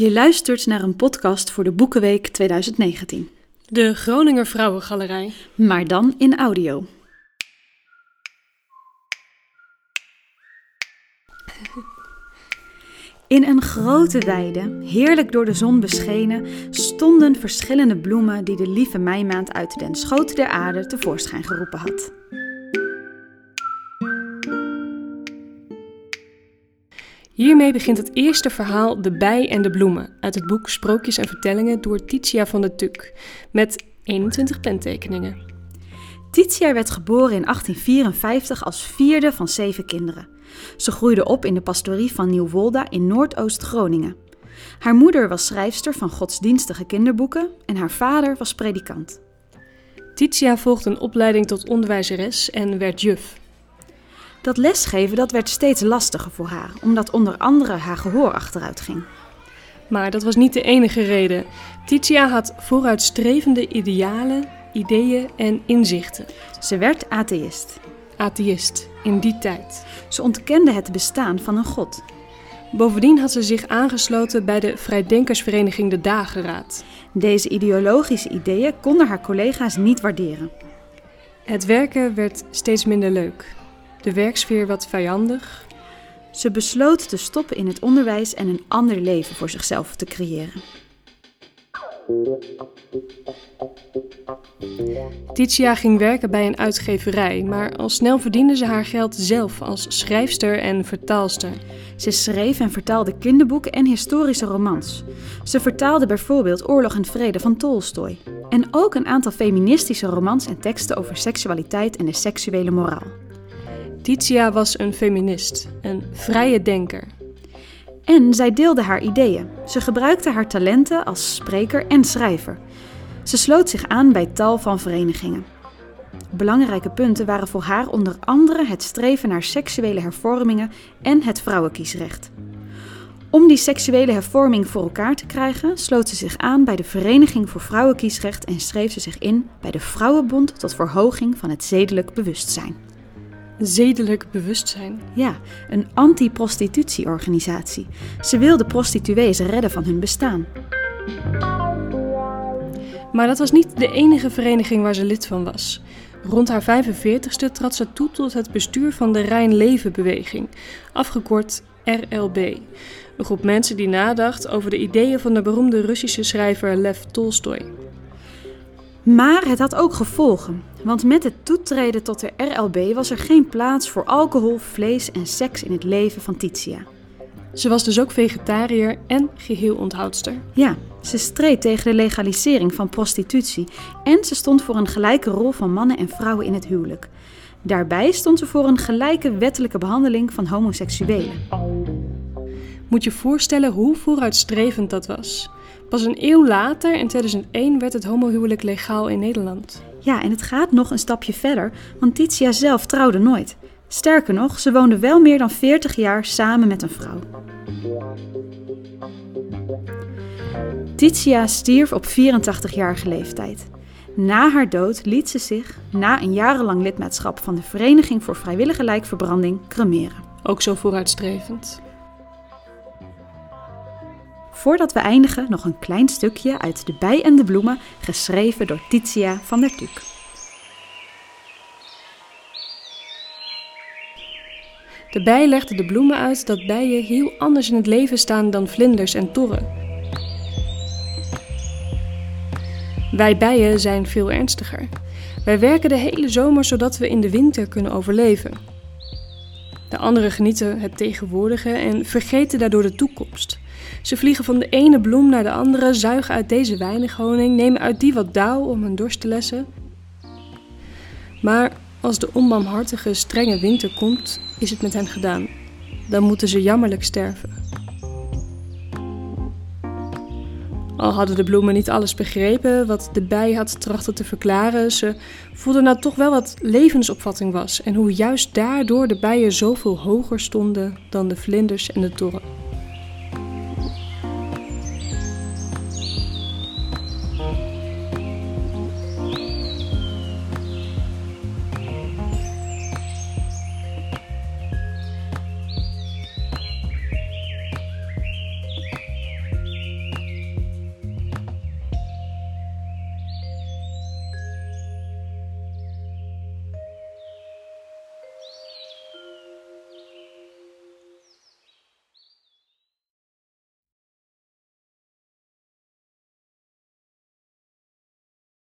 Je luistert naar een podcast voor de Boekenweek 2019. De Groninger Vrouwengalerij. Maar dan in audio. In een grote weide, heerlijk door de zon beschenen, stonden verschillende bloemen die de lieve meimaand uit den schoot der aarde tevoorschijn geroepen had. Hiermee begint het eerste verhaal De Bij en de Bloemen uit het boek Sprookjes en Vertellingen door Titia van der Tuk met 21 pentekeningen. Titia werd geboren in 1854 als vierde van zeven kinderen. Ze groeide op in de pastorie van Nieuwolda in Noordoost-Groningen. Haar moeder was schrijfster van godsdienstige kinderboeken en haar vader was predikant. Titia volgde een opleiding tot onderwijzeres en werd juf. Dat lesgeven dat werd steeds lastiger voor haar, omdat onder andere haar gehoor achteruit ging. Maar dat was niet de enige reden. Titia had vooruitstrevende idealen, ideeën en inzichten. Ze werd atheïst. Atheïst, in die tijd. Ze ontkende het bestaan van een god. Bovendien had ze zich aangesloten bij de Vrijdenkersvereniging De Dageraad. Deze ideologische ideeën konden haar collega's niet waarderen. Het werken werd steeds minder leuk. De werksfeer wat vijandig. Ze besloot te stoppen in het onderwijs en een ander leven voor zichzelf te creëren. Titia ging werken bij een uitgeverij, maar al snel verdiende ze haar geld zelf als schrijfster en vertaalster. Ze schreef en vertaalde kinderboeken en historische romans. Ze vertaalde bijvoorbeeld Oorlog en Vrede van Tolstoy. En ook een aantal feministische romans en teksten over seksualiteit en de seksuele moraal. Titia was een feminist, een vrije denker. En zij deelde haar ideeën. Ze gebruikte haar talenten als spreker en schrijver. Ze sloot zich aan bij tal van verenigingen. Belangrijke punten waren voor haar onder andere het streven naar seksuele hervormingen en het vrouwenkiesrecht. Om die seksuele hervorming voor elkaar te krijgen, sloot ze zich aan bij de Vereniging voor Vrouwenkiesrecht en schreef ze zich in bij de Vrouwenbond tot verhoging van het zedelijk bewustzijn. Zedelijk bewustzijn. Ja, een anti-prostitutieorganisatie. Ze wilde prostituees redden van hun bestaan. Maar dat was niet de enige vereniging waar ze lid van was. Rond haar 45ste trad ze toe tot het bestuur van de Rijn Leven Beweging, afgekort RLB. Een groep mensen die nadacht over de ideeën van de beroemde Russische schrijver Lev Tolstoy. Maar het had ook gevolgen, want met het toetreden tot de RLB was er geen plaats voor alcohol, vlees en seks in het leven van Titia. Ze was dus ook vegetariër en geheel onthoudster. Ja, ze streed tegen de legalisering van prostitutie en ze stond voor een gelijke rol van mannen en vrouwen in het huwelijk. Daarbij stond ze voor een gelijke wettelijke behandeling van homoseksuelen. Moet je voorstellen hoe vooruitstrevend dat was. Pas een eeuw later, in 2001, werd het homohuwelijk legaal in Nederland. Ja, en het gaat nog een stapje verder, want Titia zelf trouwde nooit. Sterker nog, ze woonde wel meer dan 40 jaar samen met een vrouw. Titia stierf op 84-jarige leeftijd. Na haar dood liet ze zich, na een jarenlang lidmaatschap van de Vereniging voor Vrijwillige Lijkverbranding, cremeren. Ook zo vooruitstrevend. Voordat we eindigen, nog een klein stukje uit De Bij en de Bloemen, geschreven door Titia van der Tuk. De bij legde de bloemen uit dat bijen heel anders in het leven staan dan vlinders en torren. Wij bijen zijn veel ernstiger. Wij werken de hele zomer zodat we in de winter kunnen overleven. De anderen genieten het tegenwoordige en vergeten daardoor de toekomst. Ze vliegen van de ene bloem naar de andere, zuigen uit deze weinig honing, nemen uit die wat dauw om hun dorst te lessen. Maar als de onbarmhartige, strenge winter komt, is het met hen gedaan. Dan moeten ze jammerlijk sterven. Al hadden de bloemen niet alles begrepen wat de bij had trachten te verklaren, ze voelden nou toch wel wat levensopvatting was en hoe juist daardoor de bijen zoveel hoger stonden dan de vlinders en de torren.